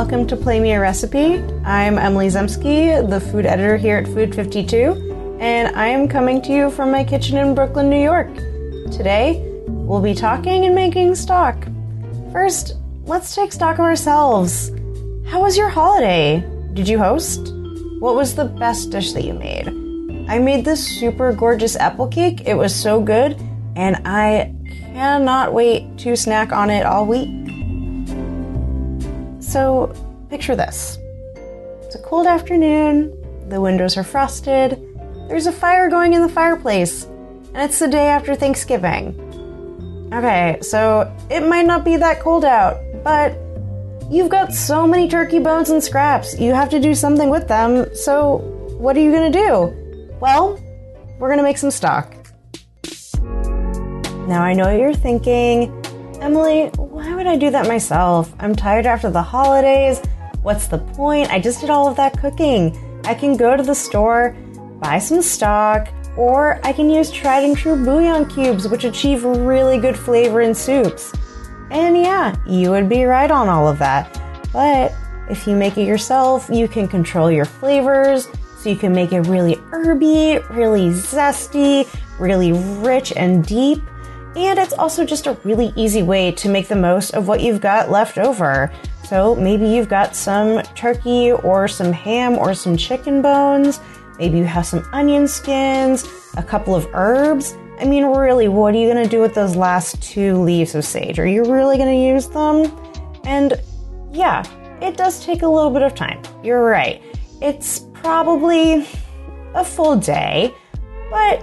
Welcome to Play Me a Recipe. I'm Emily Ziemski, the food editor here at Food 52, and I am coming to you from my kitchen in Brooklyn, New York. Today, we'll be talking and making stock. First, let's take stock of ourselves. How was your holiday? Did you host? What was the best dish that you made? I made this super gorgeous apple cake. It was so good, and I cannot wait to snack on it all week. So, picture this it's a cold afternoon, the windows are frosted, there's a fire going in the fireplace, and it's the day after Thanksgiving. Okay, so it might not be that cold out, but you've got so many turkey bones and scraps, you have to do something with them, so what are you gonna do? Well, we're gonna make some stock. Now I know what you're thinking. Emily, why would I do that myself? I'm tired after the holidays. What's the point? I just did all of that cooking. I can go to the store, buy some stock, or I can use tried and true bouillon cubes, which achieve really good flavor in soups. And yeah, you would be right on all of that. But if you make it yourself, you can control your flavors, so you can make it really herby, really zesty, really rich and deep. And it's also just a really easy way to make the most of what you've got left over. So maybe you've got some turkey or some ham or some chicken bones. Maybe you have some onion skins, a couple of herbs. I mean, really, what are you going to do with those last two leaves of sage? Are you really going to use them? And yeah, it does take a little bit of time. You're right. It's probably a full day, but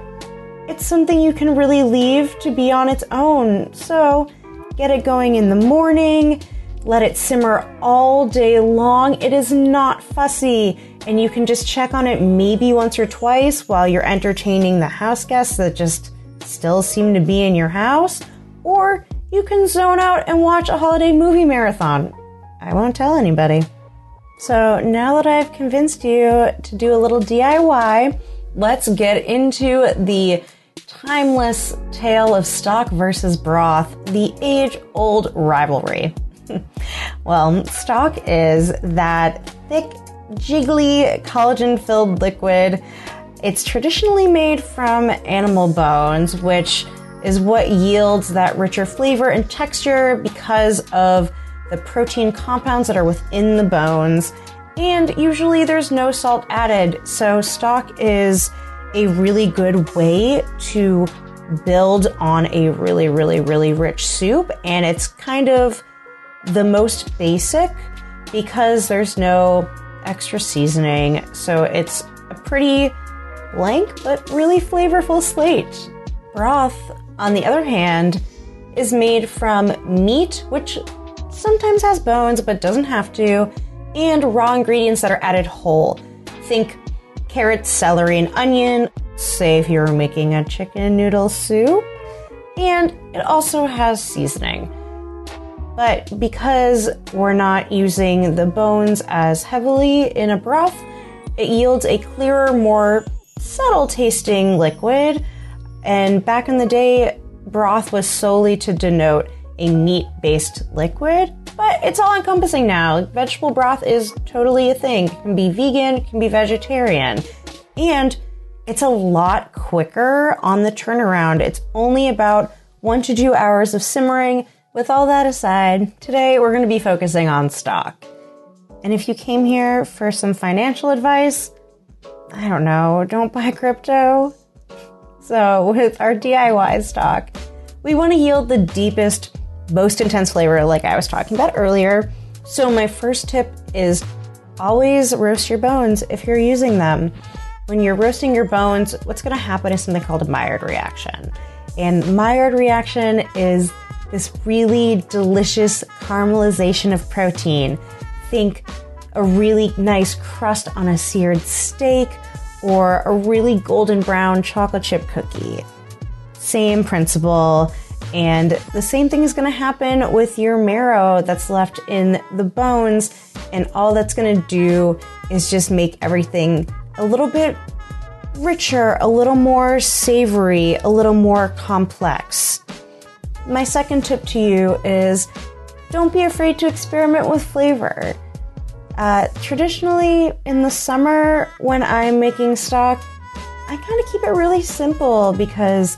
it's something you can really leave to be on its own. So get it going in the morning, let it simmer all day long. It is not fussy, and you can just check on it maybe once or twice while you're entertaining the house guests that just still seem to be in your house. Or you can zone out and watch a holiday movie marathon. I won't tell anybody. So now that I've convinced you to do a little DIY, let's get into the timeless tale of stock versus broth, the age old rivalry. well, stock is that thick, jiggly, collagen filled liquid. It's traditionally made from animal bones, which is what yields that richer flavor and texture because of the protein compounds that are within the bones. And usually there's no salt added, so stock is a really good way to build on a really, really, really rich soup. And it's kind of the most basic because there's no extra seasoning. So it's a pretty blank but really flavorful slate. Broth, on the other hand, is made from meat, which sometimes has bones but doesn't have to, and raw ingredients that are added whole. Think carrots, celery, and onion, say if you're making a chicken noodle soup. And it also has seasoning. But because we're not using the bones as heavily in a broth, it yields a clearer, more subtle tasting liquid. And back in the day, broth was solely to denote a meat based liquid, but it's all encompassing now. Vegetable broth is totally a thing. It can be vegan, it can be vegetarian. And it's a lot quicker on the turnaround. It's only about one to two hours of simmering with all that aside, today we're going to be focusing on stock. And if you came here for some financial advice, I don't know, don't buy crypto. So, with our DIY stock, we want to yield the deepest, most intense flavor, like I was talking about earlier. So, my first tip is always roast your bones if you're using them. When you're roasting your bones, what's going to happen is something called a Maillard reaction. And Maillard reaction is this really delicious caramelization of protein. Think a really nice crust on a seared steak or a really golden brown chocolate chip cookie. Same principle. And the same thing is going to happen with your marrow that's left in the bones. And all that's going to do is just make everything a little bit richer, a little more savory, a little more complex. My second tip to you is don't be afraid to experiment with flavor. Uh, traditionally, in the summer, when I'm making stock, I kind of keep it really simple because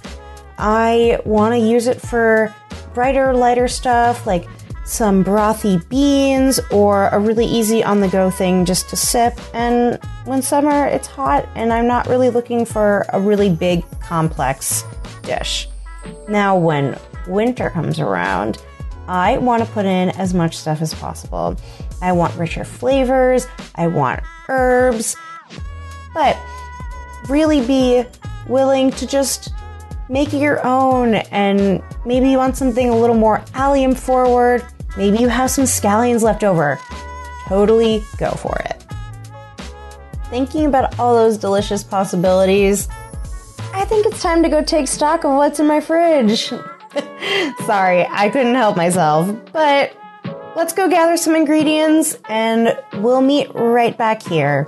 I want to use it for brighter, lighter stuff like some brothy beans or a really easy on the go thing just to sip. And when summer, it's hot and I'm not really looking for a really big, complex dish. Now, when winter comes around, I want to put in as much stuff as possible. I want richer flavors, I want herbs, but really be willing to just make it your own. And maybe you want something a little more allium forward. Maybe you have some scallions left over. Totally go for it. Thinking about all those delicious possibilities, I think it's time to go take stock of what's in my fridge. Sorry, I couldn't help myself, but let's go gather some ingredients and we'll meet right back here.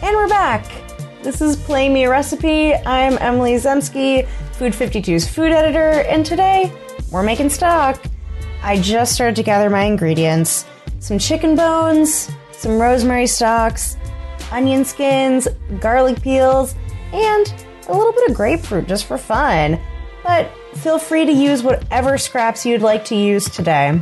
And we're back. This is Play Me a Recipe. I'm Emily Ziemski, Food 52's food editor, and today we're making stock. I just started to gather my ingredients some chicken bones, some rosemary stalks, onion skins, garlic peels, and a little bit of grapefruit just for fun. But feel free to use whatever scraps you'd like to use today.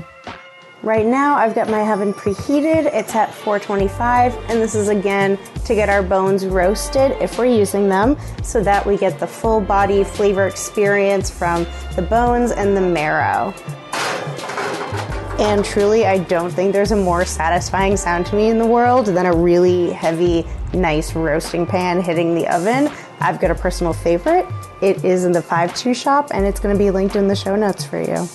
Right now, I've got my oven preheated. It's at 425, and this is again to get our bones roasted if we're using them so that we get the full body flavor experience from the bones and the marrow. And truly, I don't think there's a more satisfying sound to me in the world than a really heavy, nice roasting pan hitting the oven. I've got a personal favorite. It is in the 5 2 shop, and it's going to be linked in the show notes for you.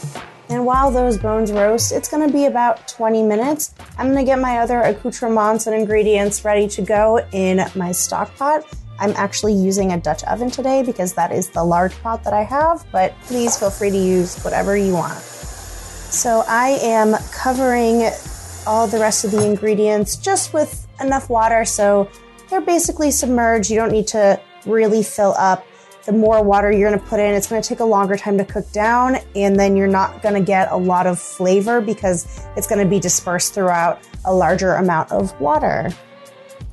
And while those bones roast, it's to be about 20 minutes. I'm to get my other accoutrements and ingredients ready to go in my stock pot. I'm actually using a Dutch oven today because that is the large pot that I have, but please feel free to use whatever you want. So I am covering all the rest of the ingredients just with enough water so they're basically submerged. You don't need to really fill up the more water you're going to put in, it's going to take a longer time to cook down, and then you're not going to get a lot of flavor because it's going to be dispersed throughout a larger amount of water.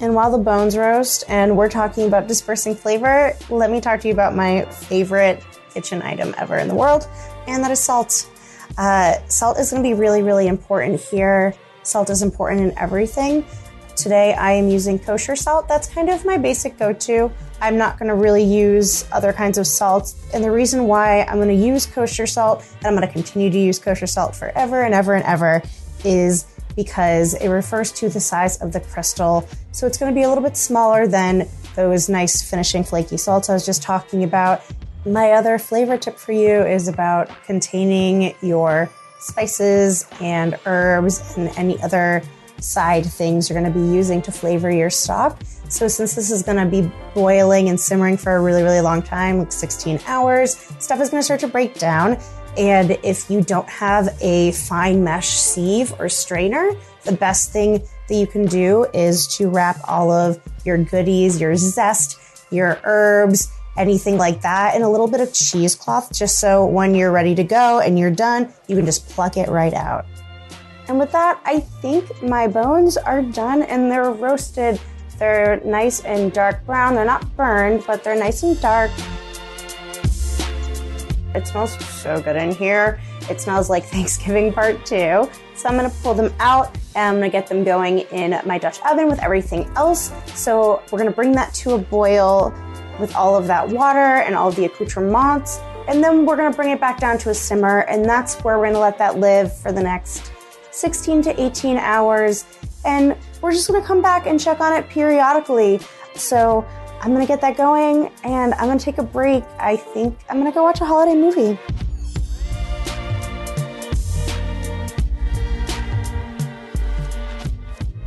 And while the bones roast and we're talking about dispersing flavor, let me talk to you about my favorite kitchen item ever in the world, and that is salt. Uh, salt is going to be really, really important here. Salt is important in everything. Today I am using kosher salt. That's kind of my basic go to. I'm not going to really use other kinds of salt. And the reason why I'm going to use kosher salt and I'm going to continue to use kosher salt forever and ever and ever is because it refers to the size of the crystal. So it's going to be a little bit smaller than those nice finishing flaky salts I was just talking about. My other flavor tip for you is about containing your spices and herbs and any other side things you're going to be using to flavor your stock. So since this is going to be boiling and simmering for a really, really long time, like 16 hours, stuff is going to start to break down. And if you don't have a fine mesh sieve or strainer, the best thing that you can do is to wrap all of your goodies, your zest, your herbs, anything like that in a little bit of cheesecloth just so when you're ready to go and you're done, you can just pluck it right out. And with that, I think my bones are done and they're roasted. They're nice and dark brown. They're not burned, but they're nice and dark. It smells so good in here. It smells like Thanksgiving part two. So I'm gonna pull them out and I'm gonna get them going in my Dutch oven with everything else. So we're gonna bring that to a boil with all of that water and all the accoutrements. And then we're gonna bring it back down to a simmer, and that's where we're gonna let that live for the next 16 to 18 hours. And we're just gonna come back and check on it periodically. So I'm gonna get that going and I'm gonna take a break. I think I'm gonna go watch a holiday movie.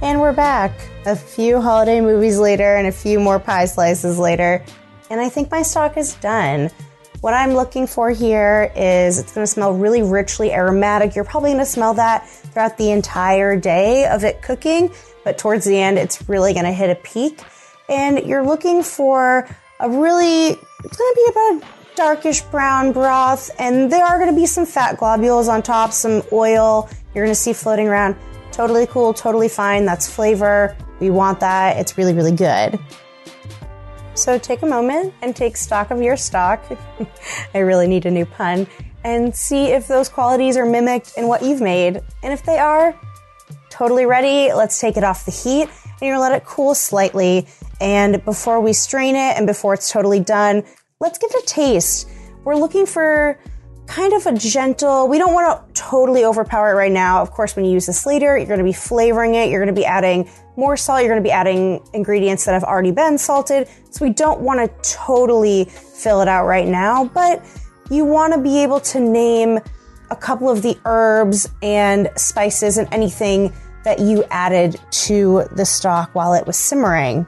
And we're back a few holiday movies later and a few more pie slices later. And I think my stock is done. What I'm looking for here is it's going to smell really richly aromatic. You're probably going to smell that throughout the entire day of it cooking, but towards the end, it's really going to hit a peak. And you're looking for a really, it's going to be about a darkish brown broth, and there are going to be some fat globules on top, some oil you're going to see floating around. Totally cool, totally fine. That's flavor. We want that. It's really, really good. So take a moment and take stock of your stock. I really need a new pun. And see if those qualities are mimicked in what you've made. And if they are, totally ready. Let's take it off the heat and you're gonna let it cool slightly. And before we strain it and before it's totally done, let's give it a taste. We're looking for kind of a gentle, we don't want to totally overpower it right now. Of course, when you use this later, you're going to be flavoring it. You're going to be adding more salt. You're going to be adding ingredients that have already been salted. So we don't want to totally fill it out right now, but you want to be able to name a couple of the herbs and spices and anything that you added to the stock while it was simmering.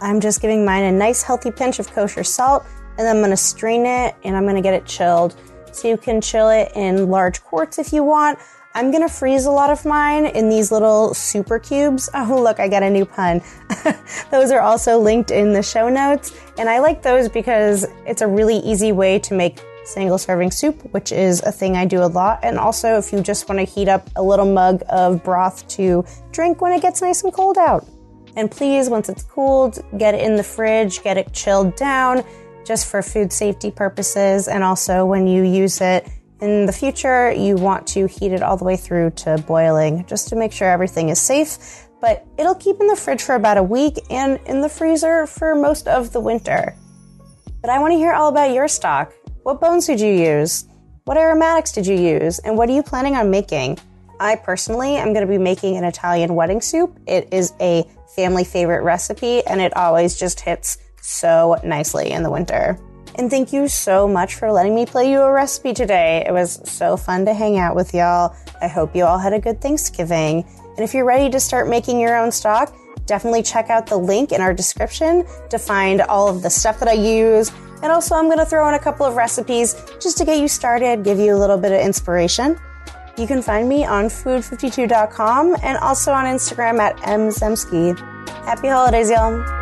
I'm just giving mine a nice healthy pinch of kosher salt and then I'm going to strain it and I'm going to get it chilled so you can chill it in large quarts if you want. I'm gonna freeze a lot of mine in these little Souper Cubes. Oh, look, I got a new pun. those are also linked in the show notes. And I like those because it's a really easy way to make single serving soup, which is a thing I do a lot. And also, if you just want to heat up a little mug of broth to drink when it gets nice and cold out. And please, once it's cooled, get it in the fridge, get it chilled down just for food safety purposes. And also when you use it in the future, you want to heat it all the way through to boiling just to make sure everything is safe. But it'll keep in the fridge for about a week and in the freezer for most of the winter. But I want to hear all about your stock. What bones did you use? What aromatics did you use? And what are you planning on making? I personally am going to be making an Italian wedding soup. It is a family favorite recipe and it always just hits so nicely in the winter. And thank you so much for letting me play you a recipe today. It was so fun to hang out with y'all. I hope you all had a good Thanksgiving. And if you're ready to start making your own stock, definitely check out the link in our description to find all of the stuff that I use. And also, I'm going to throw in a couple of recipes just to get you started, give you a little bit of inspiration. You can find me on food52.com and also on Instagram at mzemski. Happy holidays, y'all.